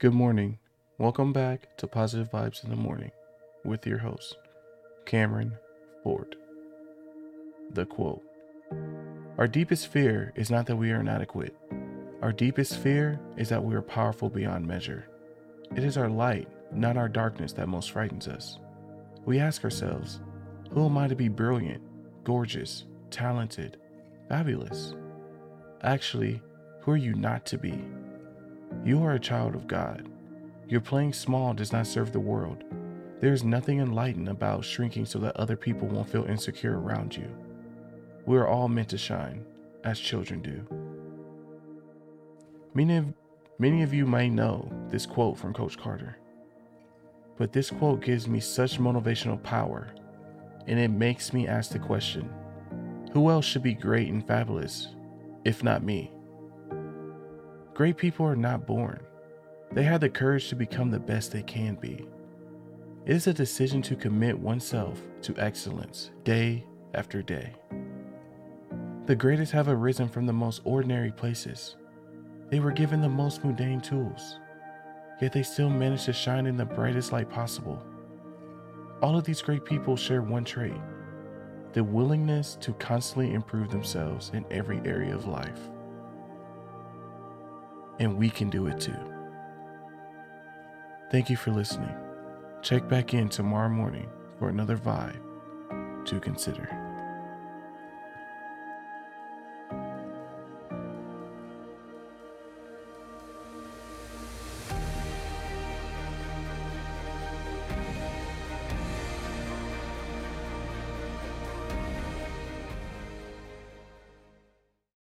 Good morning. Welcome back to Positive Vibes in the Morning with your host, Cameron Ford. The quote Our deepest fear is not that we are inadequate. Our deepest fear is that we are powerful beyond measure. It is our light, not our darkness, that most frightens us. We ask ourselves, Who am I to be brilliant, gorgeous, talented, fabulous? Actually, who are you not to be? You are a child of God. Your playing small does not serve the world. There is nothing enlightened about shrinking so that other people won't feel insecure around you. We are all meant to shine, as children do. Many of, many of you may know this quote from Coach Carter, but this quote gives me such motivational power, and it makes me ask the question who else should be great and fabulous, if not me? Great people are not born. They have the courage to become the best they can be. It is a decision to commit oneself to excellence day after day. The greatest have arisen from the most ordinary places. They were given the most mundane tools, yet they still managed to shine in the brightest light possible. All of these great people share one trait the willingness to constantly improve themselves in every area of life. And we can do it too. Thank you for listening. Check back in tomorrow morning for another vibe to consider.